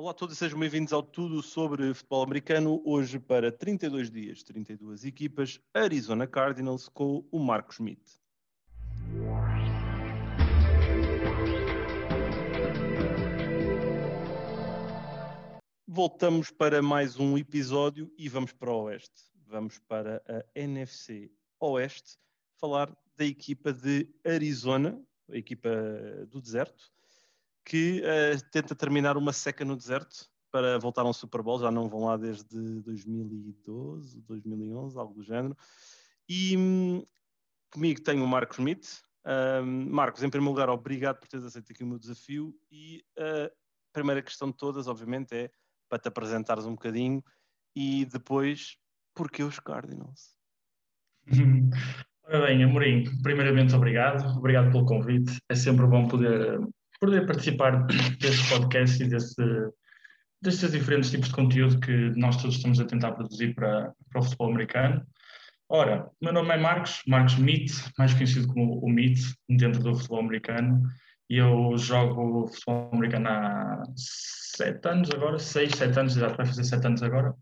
Olá a todos e sejam bem-vindos ao Tudo sobre Futebol Americano. Hoje para 32 dias, 32 equipas, Arizona Cardinals com o Marcos Schmidt. Voltamos para mais um episódio e vamos para o Oeste. Vamos para a NFC Oeste falar da equipa de Arizona, a equipa do deserto, que uh, tenta terminar uma seca no deserto para voltar ao Super Bowl, já não vão lá desde 2012, 2011, algo do género. E hum, comigo tenho o Marcos Schmidt. Um, Marcos, em primeiro lugar, obrigado por teres aceito aqui o meu desafio. E a primeira questão de todas, obviamente, é para te apresentares um bocadinho e depois, porquê os Cardinals? Ora bem, Amorim, primeiramente obrigado, obrigado pelo convite. É sempre bom poder, poder participar deste podcast e desse, destes diferentes tipos de conteúdo que nós todos estamos a tentar produzir para, para o futebol americano. Ora, meu nome é Marcos, Marcos Meat, mais conhecido como o Meat, dentro do futebol americano, e eu jogo futebol americano há sete anos agora, seis, sete anos, já vai fazer sete anos agora.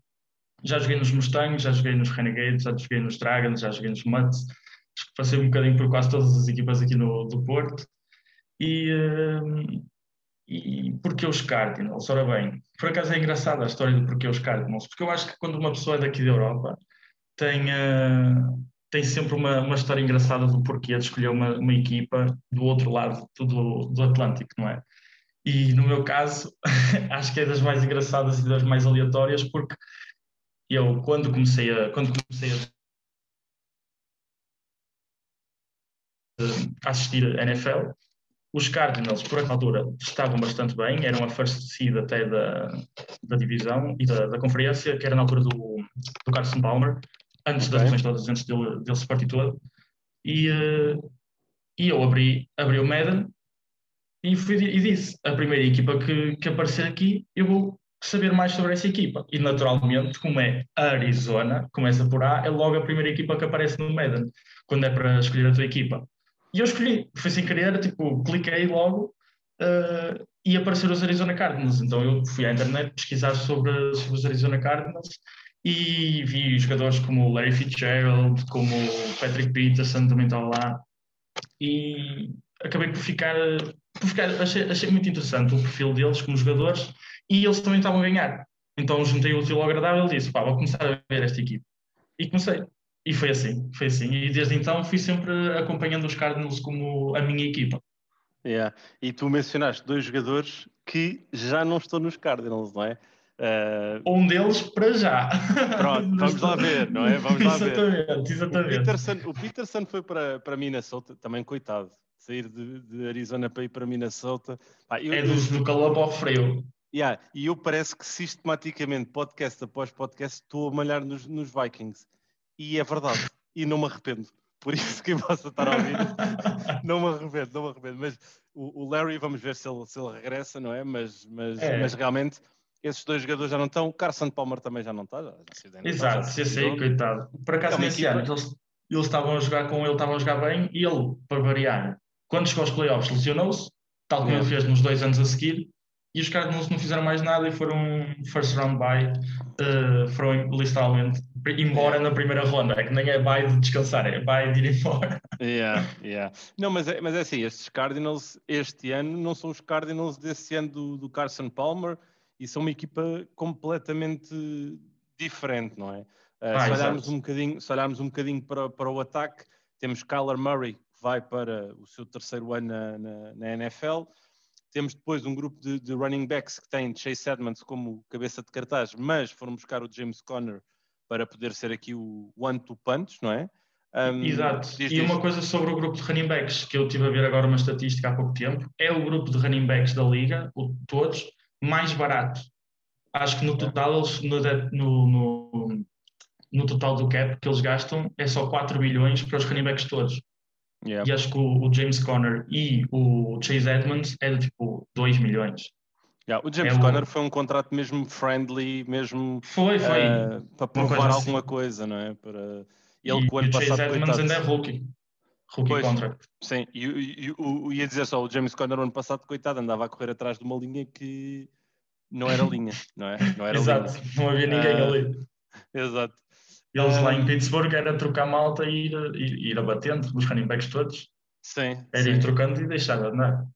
Já joguei nos Mustangs, já joguei nos Renegades, já joguei nos Dragons, já joguei nos Mutts, passei um bocadinho por quase todas as equipas aqui no, do Porto. E, uh, e porquê os Cardinals? Ora bem, por acaso é engraçada a história do porquê os Cardinals, porque eu acho que quando uma pessoa é daqui da Europa tem, uh, tem sempre uma, uma história engraçada do porquê de escolher uma, uma equipa do outro lado do, do Atlântico, não é? E no meu caso, acho que é das mais engraçadas e das mais aleatórias, porque eu, quando comecei a, quando comecei a assistir a NFL. Os Cardinals, por aquela altura, estavam bastante bem, eram a first seed até da, da divisão e da, da conferência, que era na altura do, do Carson Palmer, antes okay. das lesões todas, antes dele, dele se partir todo. E, uh, e eu abri, abri o Madden e, fui, e disse: a primeira equipa que, que aparecer aqui, eu vou saber mais sobre essa equipa. E naturalmente, como é Arizona, começa por A, é logo a primeira equipa que aparece no Madden, quando é para escolher a tua equipa. E eu escolhi, foi sem querer, tipo, cliquei logo uh, e apareceram os Arizona Cardinals. Então eu fui à internet pesquisar sobre, sobre os Arizona Cardinals e vi jogadores como Larry Fitzgerald, como Patrick Peterson também estava lá. E acabei por ficar, por ficar achei, achei muito interessante o perfil deles como jogadores e eles também estavam a ganhar. Então juntei o útil ao agradável e disse: pá, vou começar a ver esta equipe. E comecei. E foi assim, foi assim. E desde então fui sempre acompanhando os Cardinals como a minha equipa. Yeah. E tu mencionaste dois jogadores que já não estão nos Cardinals, não é? Uh... Um deles para já. Pronto, vamos lá ver, não é? Vamos lá exatamente, ver. Exatamente. O Peterson, o Peterson foi para, para Minnesota, também coitado. Sair de, de Arizona para ir para Minnesota. Pá, eu, é do, do calor para o frio. Yeah, e eu parece que sistematicamente, podcast após podcast, estou a malhar nos, nos Vikings e é verdade, e não me arrependo. Por isso que possa estar a ouvir, não me arrependo, não me arrependo. Mas o, o, Larry, vamos ver se ele, se ele regressa, não é? Mas, mas, é. mas realmente esses dois jogadores já não estão. O Carson Palmer também já não está. Já, já Exato, já sim, sim, coitado. Por acaso, é nesse ano, eles, eles estavam a jogar com ele, estavam a jogar bem, e ele, para variar, quando chegou aos playoffs, lesionou-se, tal como é. ele fez nos dois anos a seguir, e os Cardinals não fizeram mais nada e foram first round by, uh, foram literalmente embora na primeira ronda, é que nem é bye de descansar, é bye de ir embora. Yeah, yeah. Não, mas é, mas é assim, estes Cardinals este ano não são os Cardinals desse ano do, do Carson Palmer e são uma equipa completamente diferente, não é? Uh, ah, se, olharmos um bocadinho, se olharmos um bocadinho para, para o ataque, temos Kyler Murray, que vai para o seu terceiro ano na, na, na NFL, temos depois um grupo de, de, running backs que tem Chase Edmonds como cabeça de cartaz, mas foram buscar o James Conner para poder ser aqui o one-two punch, não é? Um, Exato. Diz, e uma coisa sobre o grupo de running backs, que eu estive a ver agora uma estatística há pouco tempo, é o grupo de running backs da liga, o, todos, mais barato. Acho que no total, eles, no, no, no, no, total do cap que eles gastam, é só 4 bilhões para os running backs todos. Yeah. E acho que o, o, James Conner e o Chase Edmonds é de tipo 2 milhões. Yeah, o James é Conner o... foi um contrato mesmo friendly, mesmo foi, foi. Uh, para provar alguma assim. coisa, não é? Para... Ele, e, o ano passado, Chase Edmonds ainda é rookie. Rookie pois, contract. Sim, e, e, e, ia dizer só, o James Conner no ano passado, coitado, andava a correr atrás de uma linha que não era linha, não é? Não era Exato, linha. não havia ninguém Ah, ali. Exato. Eles lá em Ah, Pittsburgh era trocar malta e ir, ir, ir abatendo, os running backs todos. Sim, Era sim. ir trocando e deixar de andar.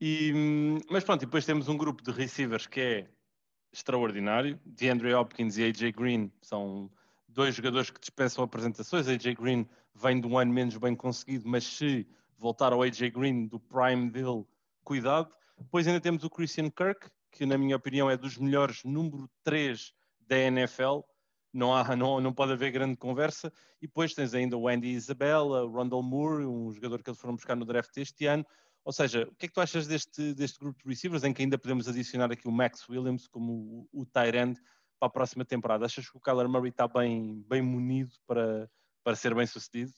E, hum, mas pronto, e depois temos um grupo de receivers que é extraordinário. DeAndre Hopkins e AJ Green são dois jogadores que dispensam apresentações. AJ Green vem de um ano menos bem conseguido, mas se voltar ao AJ Green do prime dele, cuidado. Depois ainda temos o Christian Kirk, que na minha opinião é dos melhores número 3 da NFL. Não, há, não, não pode haver grande conversa. E depois tens ainda o Andy Isabella, o Rondell Moore, um jogador que eles foram buscar no draft este ano. Ou seja, o que é que tu achas deste, deste grupo de receivers em que ainda podemos adicionar aqui o Max Williams como o, o end para a próxima temporada? Achas que o Kyler Murray está bem, bem munido para, para ser bem sucedido?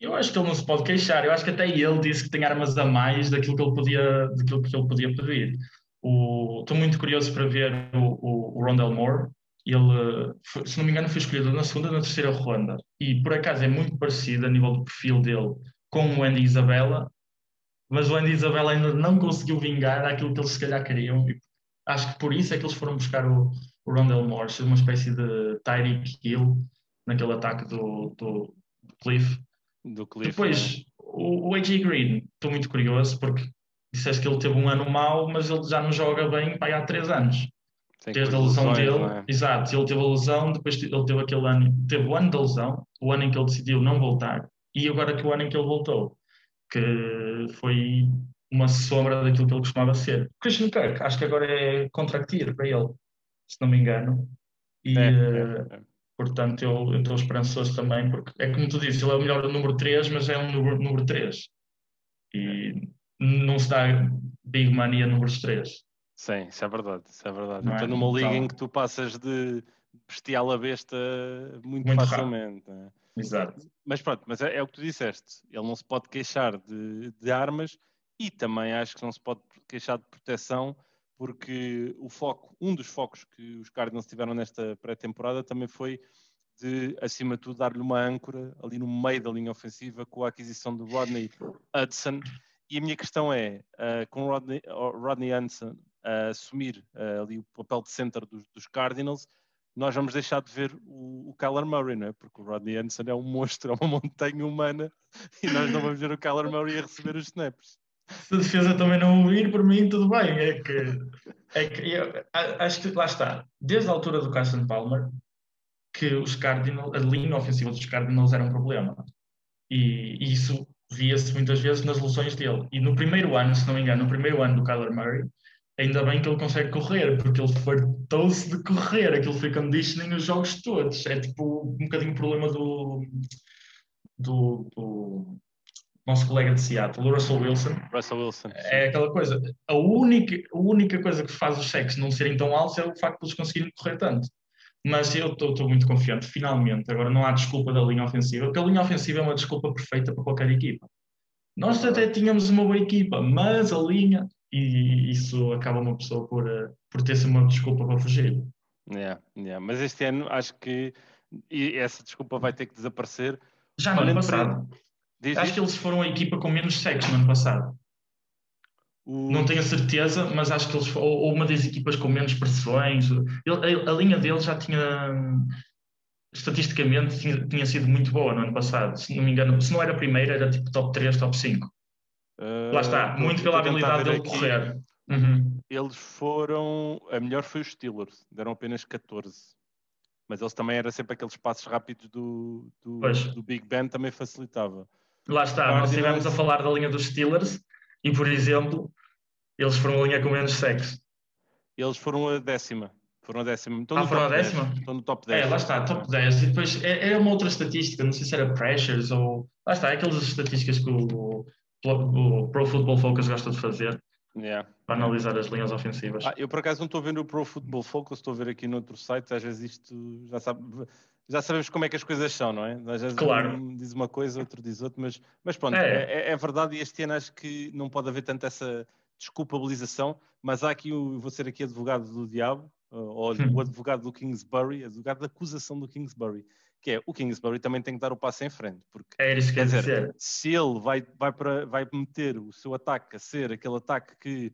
Eu acho que ele não se pode queixar. Eu acho que até ele disse que tem armas a mais daquilo que ele podia, daquilo que ele podia pedir. O- Estou muito curioso para ver o, o, o Rondell Moore. Ele, se não me engano, foi escolhido na segunda ou na terceira ronda. E por acaso é muito parecido a nível do perfil dele com o Andy Isabella, mas o Andy Isabella ainda não conseguiu vingar aquilo que eles se calhar queriam. E acho que por isso é que eles foram buscar o, o Rondell Moore, ser uma espécie de Tyreek Hill naquele ataque do, do, do Cliff. Do Cliff, né? Depois, o, o AJ Green, estou muito curioso porque disseste que ele teve um ano mau, mas ele já não joga bem pá, há três anos. Desde a lesão dele, é? exato, ele teve a lesão, depois ele teve aquele ano, teve o ano da lesão, o ano em que ele decidiu não voltar, e agora que o ano em que ele voltou, que foi uma sombra daquilo que ele costumava ser. Christian Kirk, acho que agora é contract year para ele, se não me engano. E, É, eh, é, é. Portanto, eu estou esperançoso também, porque é como tu dizes, ele é o melhor do número 3, mas é um número, número 3. E não se dá big money a números 3. Sim, isso é verdade, isso é verdade. Não é? Então numa liga Então- em que tu passas de bestial a besta muito, Muito facilmente. não é? Exato. Mas pronto, mas é, é o que tu disseste. Ele não se pode queixar de, de armas e também acho que não se pode queixar de proteção, porque o foco, um dos focos que os Cardinals tiveram nesta pré-temporada também foi de, acima de tudo, dar-lhe uma âncora ali no meio da linha ofensiva com a aquisição do Rodney Hudson. E a minha questão é, ah, com Rodney, o Rodney Hudson a assumir ah, ali o papel de center dos, dos Cardinals, nós vamos deixar de ver o, o Kyler Murray, não é? Porque o Rodney Anderson é um monstro, é uma montanha humana e nós não vamos ver o Kyler Murray a receber os snaps. Se a defesa também não ouvir, por mim, tudo bem. É que, é que eu acho que lá está. Desde a altura do Carson Palmer, que os Cardinals, a linha ofensiva dos Cardinals era um problema. E, e isso via-se muitas vezes nas lesões dele. E no primeiro ano, se não me engano, no primeiro ano do Kyler Murray, ainda bem que ele consegue correr, porque ele fartou-se de correr. Aquilo foi conditioning os jogos todos. É tipo um bocadinho o problema do, do, do nosso colega de Seattle, o Russell Wilson. Russell Wilson. É aquela coisa. A única, a única coisa que faz os sexos não serem tão altos é o facto de eles conseguirem correr tanto. Mas eu estou muito confiante, finalmente. Agora não há desculpa da linha ofensiva, porque a linha ofensiva é uma desculpa perfeita para qualquer equipa. Nós até tínhamos uma boa equipa, mas a linha, e isso acaba uma pessoa por, eh, por ter sempre uma desculpa para fugir. Yeah, yeah. Mas este ano acho que essa desculpa vai ter que desaparecer. Já no ano passado. Diz, Acho diz. que eles foram a equipa com menos sexos no ano passado. O- Não tenho a certeza, mas acho que eles foram ou uma das equipas com menos pressões. Ele- a, a linha deles já tinha, estatisticamente, tinha, tinha sido muito boa no ano passado. Se não me engano, se não era a primeira, era tipo top 3, top 5. Ah, Lá está, tô- muito pela habilidade dele aqui. correr. Uhum. Eles foram. A melhor foi os Steelers, deram apenas 14. Mas eles também eram sempre aqueles passos rápidos do, do, do Big Ben, também facilitava. Lá está, nós estivemos a falar da linha dos Steelers e, por exemplo, eles foram a linha com menos sexo. Eles foram a décima. Foram a décima. Estão Ah, no foram a 10. décima? Estão no top 10. É, lá está, top 10. E depois é, é uma outra estatística, não sei se era pressures ou. Lá está, é aquelas estatísticas que o, o Pro Football Focus gosta de fazer Yeah. para analisar as linhas ofensivas. Ah, eu por acaso não estou a ver o Pro Football Focus, estou a ver aqui noutro site, às vezes isto já sabe, já sabemos como é que as coisas são, não é? Às vezes Claro. um diz uma coisa, outro diz outra, mas, mas pronto, É. é. é- verdade e este ano acho que não pode haver tanto essa desculpabilização, mas há aqui, o- vou ser aqui advogado do diabo, ou Hum. o advogado do Kingsbury, advogado da acusação do Kingsbury, que é o Kingsbury também tem que dar o passo em frente, porque É isso que Quer dizer, dizer. se ele vai, vai, para, vai meter o seu ataque a ser aquele ataque que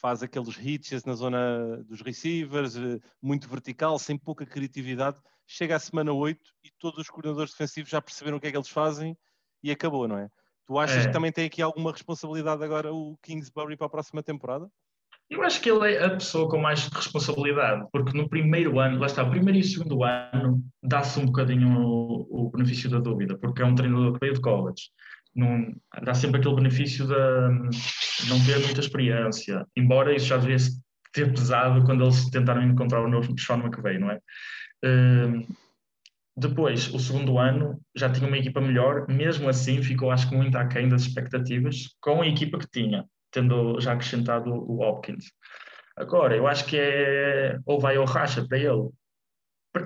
faz aqueles hits na zona dos receivers, eh, muito vertical, sem pouca criatividade. Chega à semana 8 e todos os coordenadores defensivos já perceberam o que é que eles fazem e acabou, não é? Tu achas é. que também tem aqui alguma responsabilidade agora o Kingsbury para a próxima temporada? Eu acho que ele é a pessoa com mais responsabilidade, porque no primeiro ano, lá está, primeiro e segundo ano, dá-se um bocadinho o, o, benefício da dúvida, porque é um treinador que veio de college. Dá sempre aquele benefício de não ter muita experiência, embora isso já devia ter pesado quando eles tentaram encontrar o novo Sean McVay, não é? Uh, depois, o segundo ano, já tinha uma equipa melhor, mesmo assim ficou acho que muito aquém das expectativas com a equipa que tinha tendo já acrescentado o Hopkins. Agora, eu acho que é ou vai ou racha para ele.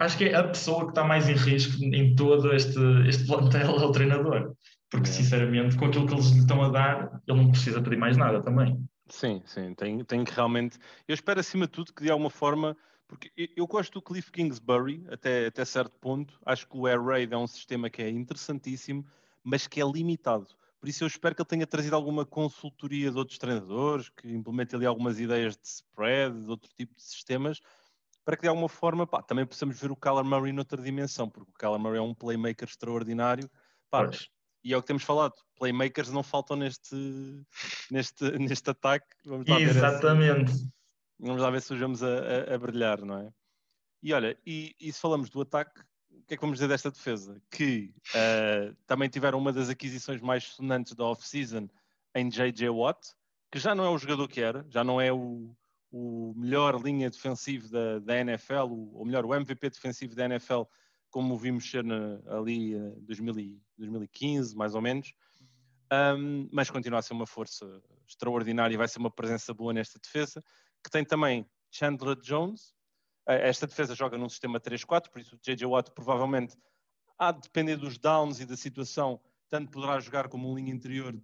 Acho que é a pessoa que está mais em risco em todo este, este plantel é o treinador. Porque, sinceramente, com aquilo que eles lhe estão a dar, ele não precisa pedir mais nada também. Sim, sim, tem, tem que realmente. Eu espero, acima de tudo, que de alguma forma. Porque eu gosto do Cliff Kingsbury até, até certo ponto. Acho que o Air Raid é um sistema que é interessantíssimo, mas que é limitado. Por isso eu espero que ele tenha trazido alguma consultoria de outros treinadores, que implemente ali algumas ideias de spread, de outro tipo de sistemas, para que de alguma forma pá, também possamos ver o Kyler Murray noutra dimensão, porque o Kyler Murray é um playmaker extraordinário. Pá, e é o que temos falado, playmakers não faltam neste, neste, neste ataque. Vamos lá Exatamente. Ver se, vamos lá ver se vamos a, a, a, brilhar, não é? E olha, e, e se falamos do ataque, que é que vamos dizer desta defesa? Que uh, também tiveram uma das aquisições mais sonantes da off-season em J.J. Watt, que já não é o jogador que era, já não é o, o melhor linha defensiva da, da NFL, o, ou melhor, o MVP defensivo da NFL, como vimos ser na, ali em uh, 2015, mais ou menos. Um, mas continua a ser uma força extraordinária e vai ser uma presença boa nesta defesa, que tem também Chandler Jones, esta defesa joga num sistema 3-4, por isso o J.J. Watt provavelmente, a depender dos downs e da situação, tanto poderá jogar como um linha interior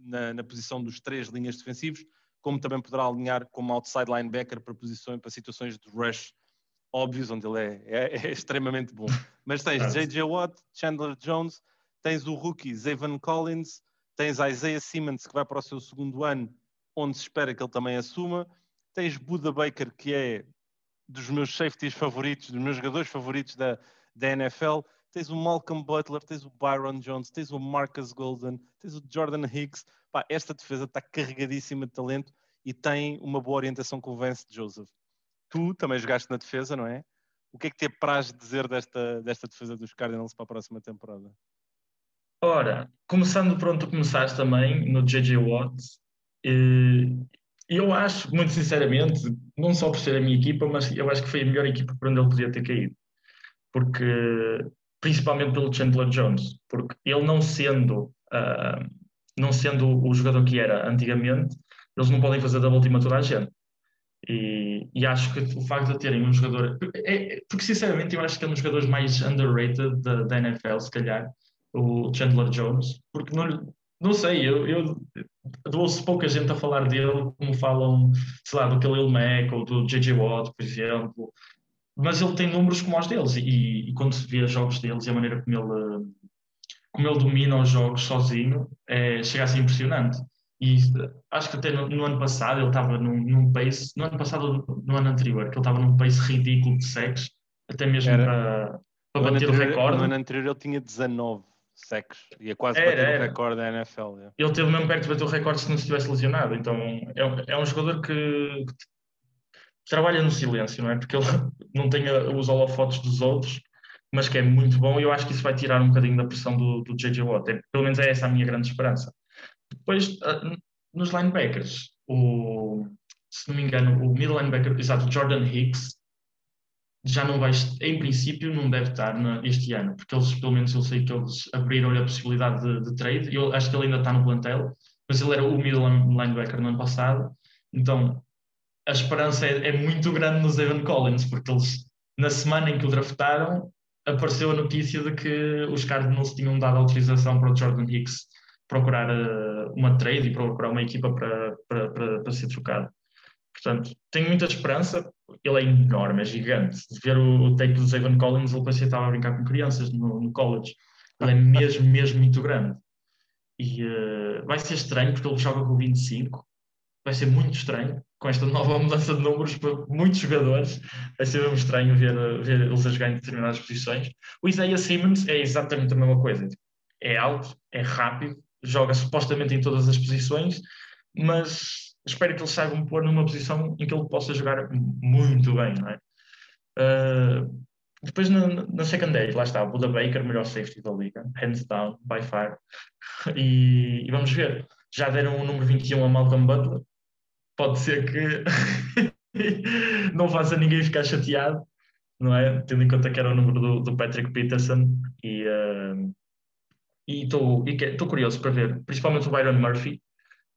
na, na posição dos três linhas defensivos, como também poderá alinhar como outside linebacker para, posições, para situações de rush óbvios, onde ele é, é, é extremamente bom. Mas tens J.J. Watt, Chandler Jones, tens o rookie Zayvon Collins, tens Isaiah Simmons, que vai para o seu segundo ano, onde se espera que ele também assuma, tens Buda Baker, que é dos meus safeties favoritos, dos meus jogadores favoritos da, da NFL. Tens o Malcolm Butler, tens o Byron Jones, tens o Marcus Golden, tens o Jordan Hicks. Pá, esta defesa está carregadíssima de talento e tem uma boa orientação com o Vance Joseph. Tu também jogaste na defesa, não é? O que é que te apraz dizer desta, desta defesa dos Cardinals para a próxima temporada? Ora, começando tu começaste também, no J.J. Watt, eh, eu acho, muito sinceramente, não só por ser a minha equipa, mas eu acho que foi a melhor equipa por onde ele podia ter caído. Porque, principalmente pelo Chandler Jones, porque ele não sendo, uh, não sendo o jogador que era antigamente, eles não podem fazer double team a toda a gente. E, e, acho que o facto de terem um jogador. É, porque, sinceramente, eu acho que é um dos jogadores mais underrated da, da NFL, se calhar, o Chandler Jones, porque não, não sei, eu, eu ouço pouca gente a falar dele como falam, sei lá, do Khalil Mack ou do J.J. Watt, por exemplo, mas ele tem números como os deles e, e, quando se vê jogos deles e a maneira como ele, como ele domina os jogos sozinho, é, chega a ser impressionante. E acho que até no, no ano passado ele estava num, num, pace, no ano passado no ano anterior, que ele estava num pace ridículo de sacks, até mesmo Era, para, para bater o recorde. No ano anterior ele tinha 19 sacks. Ia quase era, bater o recorde da NFL. Yeah. Ele teve mesmo perto de bater o recorde se não estivesse lesionado. Então é, é um jogador que, que, trabalha no silêncio, não é? Porque ele não tem os holofotes dos outros, mas que é muito bom e eu acho que isso vai tirar um bocadinho da pressão do, do J.J. Watt. É, pelo menos é essa a minha grande esperança. Depois, uh, nos linebackers, o, se não me engano, o middle linebacker, exato, Jordan Hicks, já não vai, em princípio, não deve estar este ano, porque eles, pelo menos eu sei que eles abriram-lhe a possibilidade de, de, trade, eu acho que ele ainda está no plantel, mas ele era o middle linebacker no ano passado, então a esperança é, é muito grande no Zayvon Collins, porque eles, na semana em que o draftaram, apareceu a notícia de que os Cardinals tinham dado autorização para o Jordan Hicks procurar uh, uma trade e procurar uma equipa para, para, para, para ser trocado. Portanto, tenho muita esperança. Ele é enorme, é gigante. Ver o, o take do Zayvon Collins, ele parecia que estava a brincar com crianças no, no college. Ele é mesmo, mesmo muito grande. E uh, vai ser estranho, porque ele joga com 25. Vai ser muito estranho com esta nova mudança de números para muitos jogadores, vai ser mesmo estranho ver, ver eles a jogar em determinadas posições. O Isaiah Simmons é exatamente a mesma coisa. É alto, é rápido, joga supostamente em todas as posições, mas espero que ele saiba me pôr numa posição em que ele possa jogar muito bem, não é? Uh, depois na, na secondary, lá está, Buda Baker, melhor safety da liga, hands down, by far. E, e vamos ver, já deram o número 21 a Malcolm Butler, pode ser que não faça ninguém ficar chateado, não é? Tendo em conta que era o número do, do Patrick Peterson e uh, estou curioso para ver, principalmente o Byron Murphy.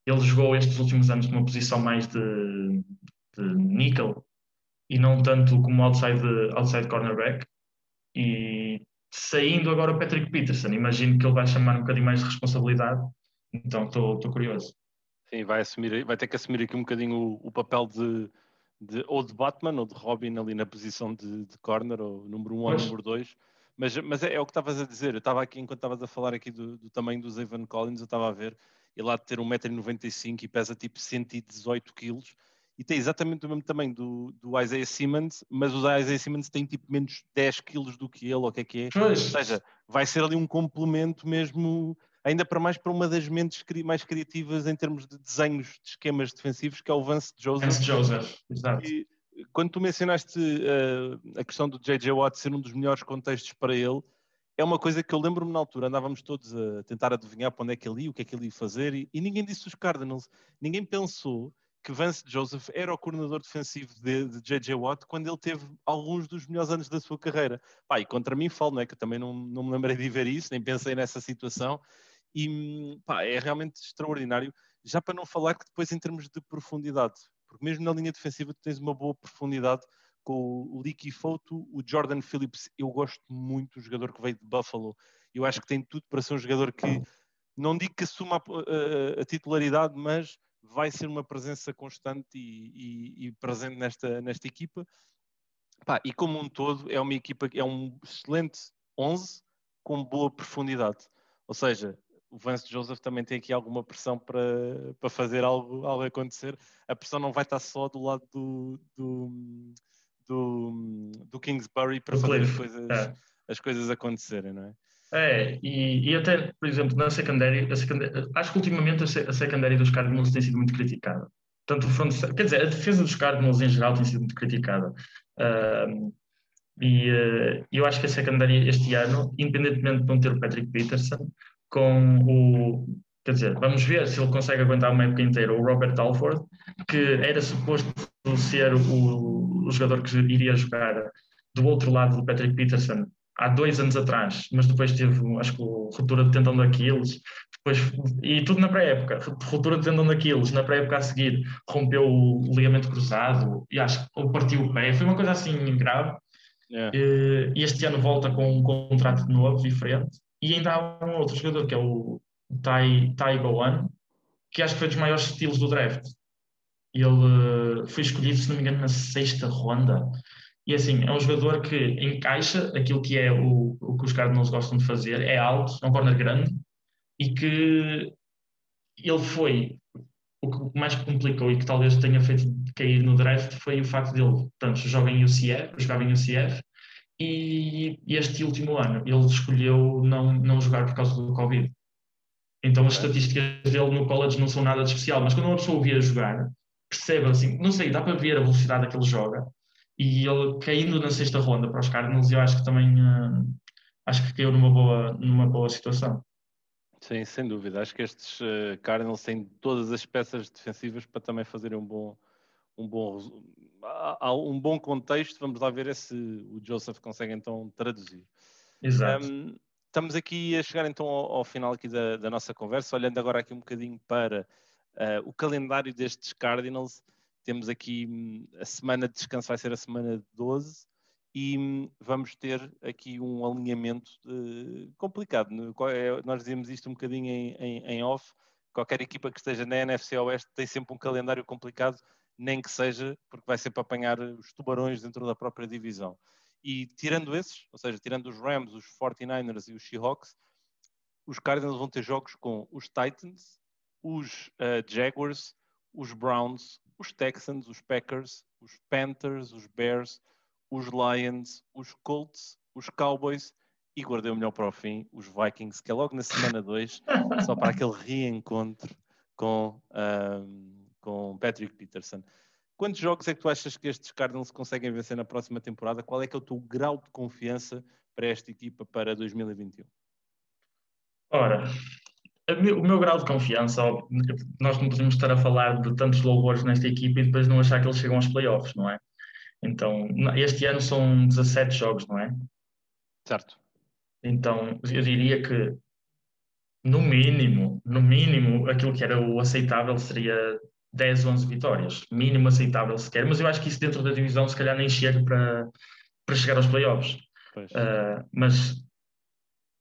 Ele jogou estes últimos anos numa posição mais de, de nickel e não tanto como outside, outside cornerback. E saindo agora o Patrick Peterson, imagino que ele vai chamar um bocadinho mais de responsabilidade. Então estou curioso. Sim, vai, assumir, vai ter que assumir aqui um bocadinho o, o papel de, de, ou de Batman ou de Robin ali na posição de, de corner, ou número 1 um ou número 2. Mas, mas é, é, o que estavas a dizer. Eu estava aqui, enquanto estavas a falar aqui do, do tamanho do Zayvon Collins, eu estava a ver ele há de ter 1,95m e pesa tipo 118 kg e tem exatamente o mesmo tamanho do, do Isaiah Simmons, mas o Isaiah Simmons tem tipo menos 10 kg do que ele, ou o que é que é. Pois. Ou seja, vai ser ali um complemento mesmo ainda para mais para uma das mentes mais criativas em termos de desenhos de esquemas defensivos, que é o Vance Joseph. Vance Joseph, exato. E, quando tu mencionaste uh, a questão do J.J. Watt ser um dos melhores contextos para ele, é uma coisa que eu lembro-me na altura, andávamos todos a tentar adivinhar para onde é que ele ia, o que é que ele ia fazer, e, e ninguém disse os Cardinals. Ninguém pensou que Vance Joseph era o coordenador defensivo de, de J.J. Watt quando ele teve alguns dos melhores anos da sua carreira. Pá, e contra mim falo, não é? Que eu também não, não me lembrei de ver isso, nem pensei nessa situação. E pá, é realmente extraordinário, já para não falar que depois em termos de profundidade, porque mesmo na linha defensiva tu tens uma boa profundidade com o Leaky Foto, o Jordan Phillips, eu gosto muito do jogador que veio de Buffalo, eu acho que tem tudo para ser um jogador que, não digo que assuma a, a, a titularidade, mas vai ser uma presença constante e, e, e presente nesta, nesta equipa. Pá, e como um todo, é uma equipa, é um excelente 11 com boa profundidade. Ou seja, o Vance Joseph também tem aqui alguma pressão para, para fazer algo, algo acontecer. A pressão não vai estar só do lado do, do, do, do Kingsbury para fazer as coisas, é. as coisas acontecerem, não é? É, e, e até, por exemplo, na secundária, acho que ultimamente a, secundária dos Cardinals tem sido muito criticada. Tanto o front, quer dizer, a defesa dos Cardinals em geral tem sido muito criticada. Uh, e uh, eu acho que a secundária este ano, independentemente de não ter o Patrick Peterson, com o. Quer dizer, vamos ver se ele consegue aguentar uma época inteira o Robert Alford, que era suposto ser o, o jogador que iria jogar do outro lado do Patrick Peterson há dois anos atrás, mas depois teve, acho que, ruptura de tendão daqueles, depois, e tudo na pré-época, ruptura de tendão daqueles, na pré-época a seguir rompeu o ligamento cruzado, e acho que partiu o pé, foi uma coisa assim grave. Yeah. E este ano volta com um contrato novo, diferente, e ainda há um outro jogador que é o Tai, tai Goan, que acho que foi dos maiores estilos do draft. Ele uh, foi escolhido, se não me engano, na sexta ronda. E assim, é um jogador que encaixa aquilo que é o, o que os Cardinals gostam de fazer, é alto, é um corner grande, e que ele foi o que mais complicou e que talvez tenha feito cair no draft foi o facto dele, portanto, joga em UCF, jogava em UCF, e este último ano ele escolheu não, não jogar por causa do Covid. Então as estatísticas dele no college não são nada de especial, mas quando uma pessoa o via jogar, percebe assim, não sei, dá para ver a velocidade que ele joga, e ele caindo na sexta ronda para os Cardinals, eu acho que também uh, acho que caiu numa boa, numa boa situação. Sim, sem dúvida. Acho que estes uh, Cardinals têm todas as peças defensivas para também fazerem um bom, um bom, há um bom contexto. Vamos lá ver se o Joseph consegue então traduzir. Exato. Um, estamos aqui a chegar então ao, ao final aqui da, da, nossa conversa, olhando agora aqui um bocadinho para uh, o calendário destes Cardinals. Temos aqui hum, a semana de descanso, vai ser a semana 12, e hum, vamos ter aqui um alinhamento uh, complicado. É, nós dizemos isto um bocadinho em, em, em off. Qualquer equipa que esteja na NFC Oeste tem sempre um calendário complicado nem que seja porque vai ser para apanhar os tubarões dentro da própria divisão. E tirando esses, ou seja, tirando os Rams, os 49ers e os Seahawks, os Cardinals vão ter jogos com os Titans, os uh, Jaguars, os Browns, os Texans, os Packers, os Panthers, os Bears, os Lions, os Colts, os Cowboys e guardei o melhor para o fim, os Vikings, que é logo na semana 2, só para aquele reencontro com, com Patrick Peterson. Quantos jogos é que tu achas que estes Cardinals conseguem vencer na próxima temporada? Qual é que é o teu grau de confiança para esta equipa para 2021? Ora, o meu grau de confiança, nós não podemos estar a falar de tantos louvores nesta equipa e depois não achar que eles chegam aos playoffs, não é? Então, este ano são 17 jogos, não é? Certo. Então, eu diria que, no mínimo, no mínimo, aquilo que era o aceitável seria 10, 11 vitórias. Mínimo aceitável sequer. Mas eu acho que isso dentro da divisão, se calhar, nem chega para, para chegar aos playoffs. Uh, mas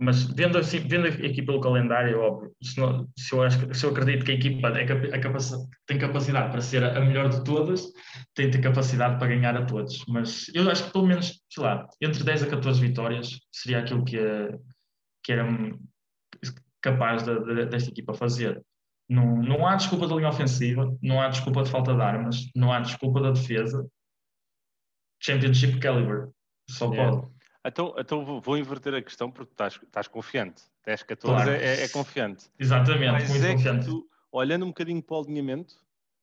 mas vendo, assim, vendo aqui pelo calendário, óbvio, se, não, se, eu, acho, se eu acredito que a equipa é, a capac, tem capacidade para ser a melhor de todas, tem, ter capacidade para ganhar a todos. Mas eu acho que pelo menos, sei lá, entre 10 a 14 vitórias seria aquilo que, que era capaz de, de, desta equipa fazer. Não, não há desculpa da linha ofensiva, não há desculpa de falta de armas, não há desculpa da defesa. Championship caliber, só yeah. pode. Então, então vou inverter a questão porque estás, estás confiante. 10, 14 claro. é, é, confiante. Exatamente, muito é confiante. Tu, olhando um bocadinho para o alinhamento,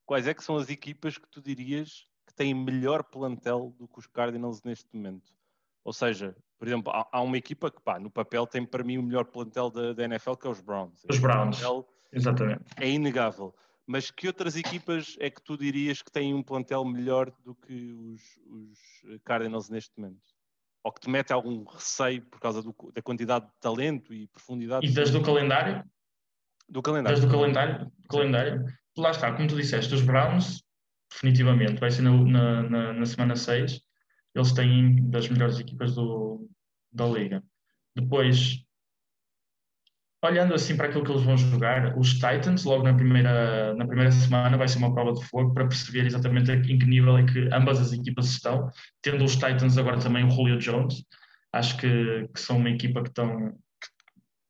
quais é que são as equipas que tu dirias que têm melhor plantel do que os Cardinals neste momento? Ou seja, por exemplo, há, há uma equipa que pá, no papel tem para mim o melhor plantel da, da NFL, que é os Browns. Os Browns, exatamente. É inegável. Mas que outras equipas é que tu dirias que têm um plantel melhor do que os, os Cardinals neste momento? Ou que te mete algum receio por causa do, da quantidade de talento e profundidade? E desde o calendário? Do calendário. Desde o calendário, calendário. Lá está, como tu disseste, os Browns, definitivamente, vai ser na, na, na semana 6, eles têm das melhores equipas do, da liga. Depois, olhando assim para aquilo que eles vão jogar, os Titans, logo na primeira, na primeira semana, vai ser uma prova de fogo para perceber exatamente em que nível é que ambas as equipas estão. Tendo os Titans agora também o Julio Jones, acho que, que são uma equipa que estão.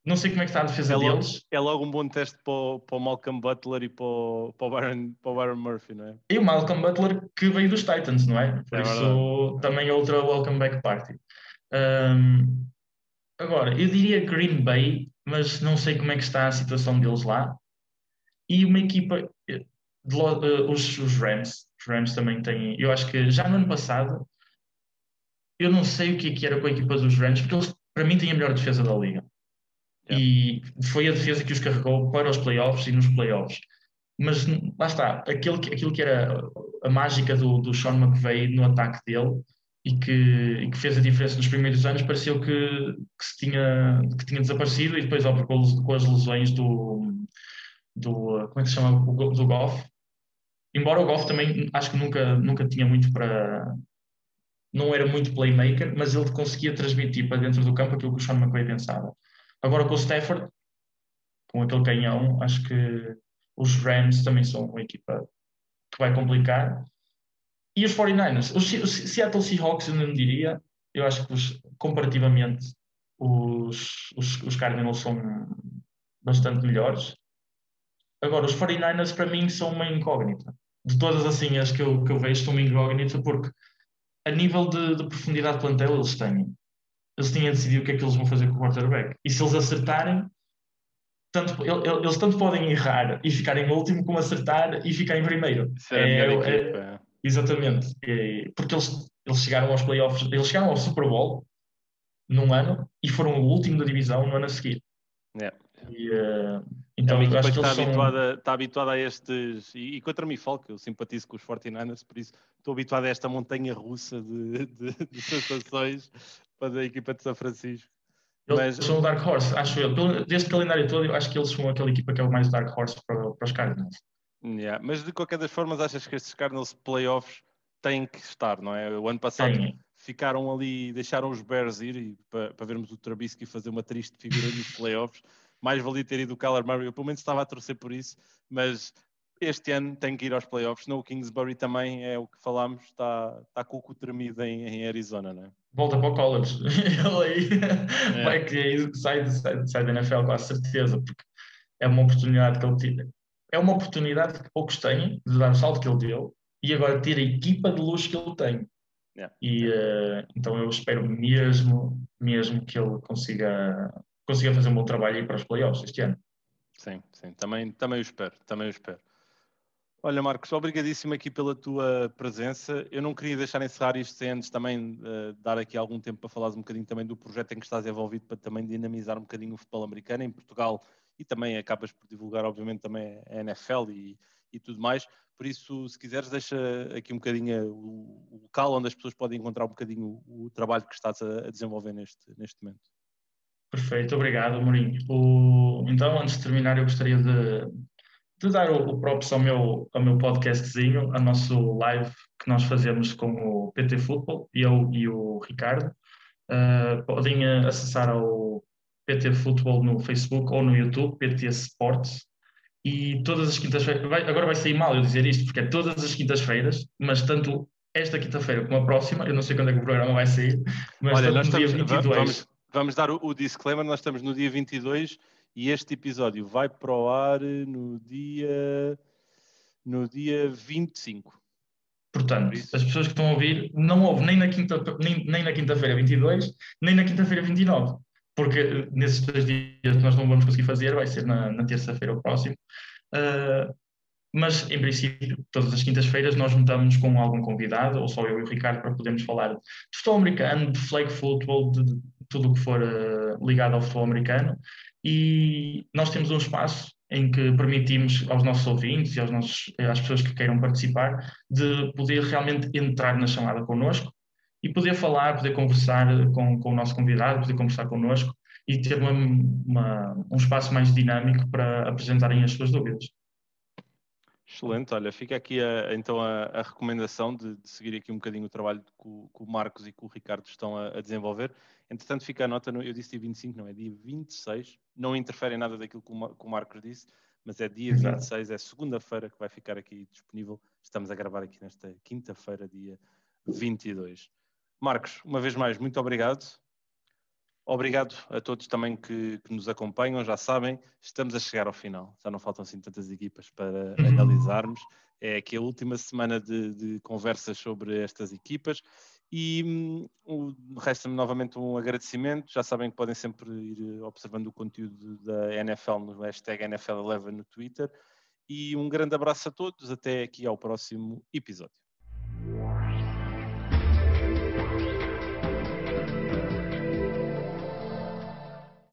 não sei como é que está a defesa é logo, deles. É logo um bom teste para o, para o Malcolm Butler e para o, para, o Byron, para o Byron Murphy, não é? E o Malcolm Butler que veio dos Titans, não é? Por é isso verdade. também é outra welcome back party. Um, agora, eu diria Green Bay mas não sei como é que está a situação deles lá. E uma equipa, de, uh, os, os, Rams, os Rams também têm, eu acho que já no ano passado, eu não sei o que, é que era com a equipa dos Rams, porque eles, para mim, têm a melhor defesa da liga. Yeah. E foi a defesa que os carregou para os playoffs e nos playoffs. Mas lá está, aquilo, aquilo que era a mágica do, do Sean McVay no ataque dele, e que, e que, fez a diferença nos primeiros anos, pareceu que, que, se tinha, que tinha desaparecido e depois, óbvio, com, as lesões do, do. Como é que se chama? Do Goff. Embora o Goff também acho que nunca, nunca tinha muito para. Não era muito playmaker, mas ele conseguia transmitir para dentro do campo aquilo que o Sean McVay pensava. Agora com o Stafford, com aquele canhão, acho que os Rams também são uma equipa que vai complicar e os 49ers? Os, os Seattle Seahawks eu não diria. Eu acho que os, comparativamente os, os, os Cardinals são bastante melhores. Agora, os 49ers para mim são uma incógnita. De todas assim as que eu, que eu vejo, são uma incógnita porque a nível de, de profundidade de plantel eles têm. Eles tinham decidido o que é que eles vão fazer com o quarterback. E se eles acertarem, tanto, eles tanto podem errar e ficar em último, como acertar e ficar em primeiro. É, é, é, Exatamente. Porque eles, eles chegaram aos playoffs, eles chegaram ao Super Bowl num ano e foram o último da divisão no ano a seguir. Yeah. E, uh, então, é uma equipa que, está, são... habituada, está habituada a estes. E, e contra mim, Falco, eu simpatizo com os 49ers, por isso estou habituado a esta montanha russa de, de, de sensações para a equipa de São Francisco. Eles Mas... são o Dark Horse, acho eu. Deste calendário todo, eu acho que eles são aquela equipa que é o mais Dark Horse para, para os Cardinals. Yeah. Mas de qualquer das formas, achas que estes Cardinals playoffs têm que estar, não é? O ano passado Sim. ficaram ali, deixaram os Bears ir e, para, para vermos o Trubisky fazer uma triste figura nos playoffs. Mais valia ter ido o Kyler Murray, eu pelo menos estava a torcer por isso, mas este ano tem que ir aos playoffs. No Kingsbury também é o que falámos, está, está com o cu tremido em, em Arizona, não é? Volta para o college. Ele aí é. vai que sai, sai, sai da NFL com a certeza, porque é uma oportunidade que ele é uma oportunidade que poucos têm de dar o salto que ele deu e agora ter a equipa de luz que ele tem. Yeah. E uh, então eu espero mesmo, mesmo que ele consiga, consiga fazer um bom trabalho aí para os playoffs este ano. Sim, sim, também, também o espero, também o espero. Olha, Marcos, obrigadíssimo aqui pela tua presença. Eu não queria deixar encerrar isto sem antes também uh, dar aqui algum tempo para falares um bocadinho também do projeto em que estás envolvido para também dinamizar um bocadinho o futebol americano em Portugal e também acabas por divulgar, obviamente, também a NFL e, e tudo mais. Por isso, se quiseres, deixa aqui um bocadinho o, o local onde as pessoas podem encontrar um bocadinho o, o trabalho que estás a, a, desenvolver neste, neste momento. Perfeito, obrigado, Mourinho. O... Então, antes de terminar, eu gostaria de de dar o, o ao meu, ao meu podcastzinho, ao nosso live que nós fazemos com o PT Football, eu e o Ricardo. Uh, podem acessar ao PT Football no Facebook ou no YouTube, PT Sports. E todas as quintas-feiras, agora vai sair mal eu dizer isto, porque é todas as quintas-feiras, mas tanto esta quinta-feira como a próxima, eu não sei quando é que o programa vai sair, mas Olha, nós estamos, 22. Vamos, vamos dar o, o disclaimer, nós estamos no dia 22 e este episódio vai para o ar no dia, no dia 25. Portanto, as pessoas que estão a ouvir não ouvem nem na quinta-feira nem, nem na quinta 22, nem na quinta-feira 29. Porque eh, nesses dois dias nós não vamos conseguir fazer, vai ser na, na terça-feira o próximo. Uh, mas, em princípio, todas as quintas-feiras nós juntamos com algum convidado, ou só eu e o Ricardo, para podermos falar de futebol americano, de flag football, de, de tudo o que for uh, ligado ao futebol americano e nós temos um espaço em que permitimos aos nossos ouvintes e aos nossos, às pessoas que queiram participar de poder realmente entrar na chamada connosco e poder falar, poder conversar com, com o nosso convidado, poder conversar connosco e ter uma, uma, um espaço mais dinâmico para apresentarem as suas dúvidas. Excelente, olha, fica aqui a, então a, a recomendação de, de, seguir aqui um bocadinho o trabalho que o, que o Marcos e que o Ricardo estão a, a, desenvolver. Entretanto, fica a nota, no, eu disse dia 25, não é dia 26, não interfere em nada daquilo que o, que o Marcos disse, mas é dia Exato. 26, é segunda-feira que vai ficar aqui disponível. Estamos a gravar aqui nesta quinta-feira, dia 22. Marcos, uma vez mais, muito obrigado. Obrigado a todos também que, que, nos acompanham. Já sabem, estamos a chegar ao final. Já não faltam assim tantas equipas para uhum. analisarmos. É aqui a última semana de, de conversas sobre estas equipas. E um, resta-me novamente um agradecimento. Já sabem que podem sempre ir observando o conteúdo da NFL no hashtag NFL11 no Twitter. E um grande abraço a todos. Até aqui ao próximo episódio.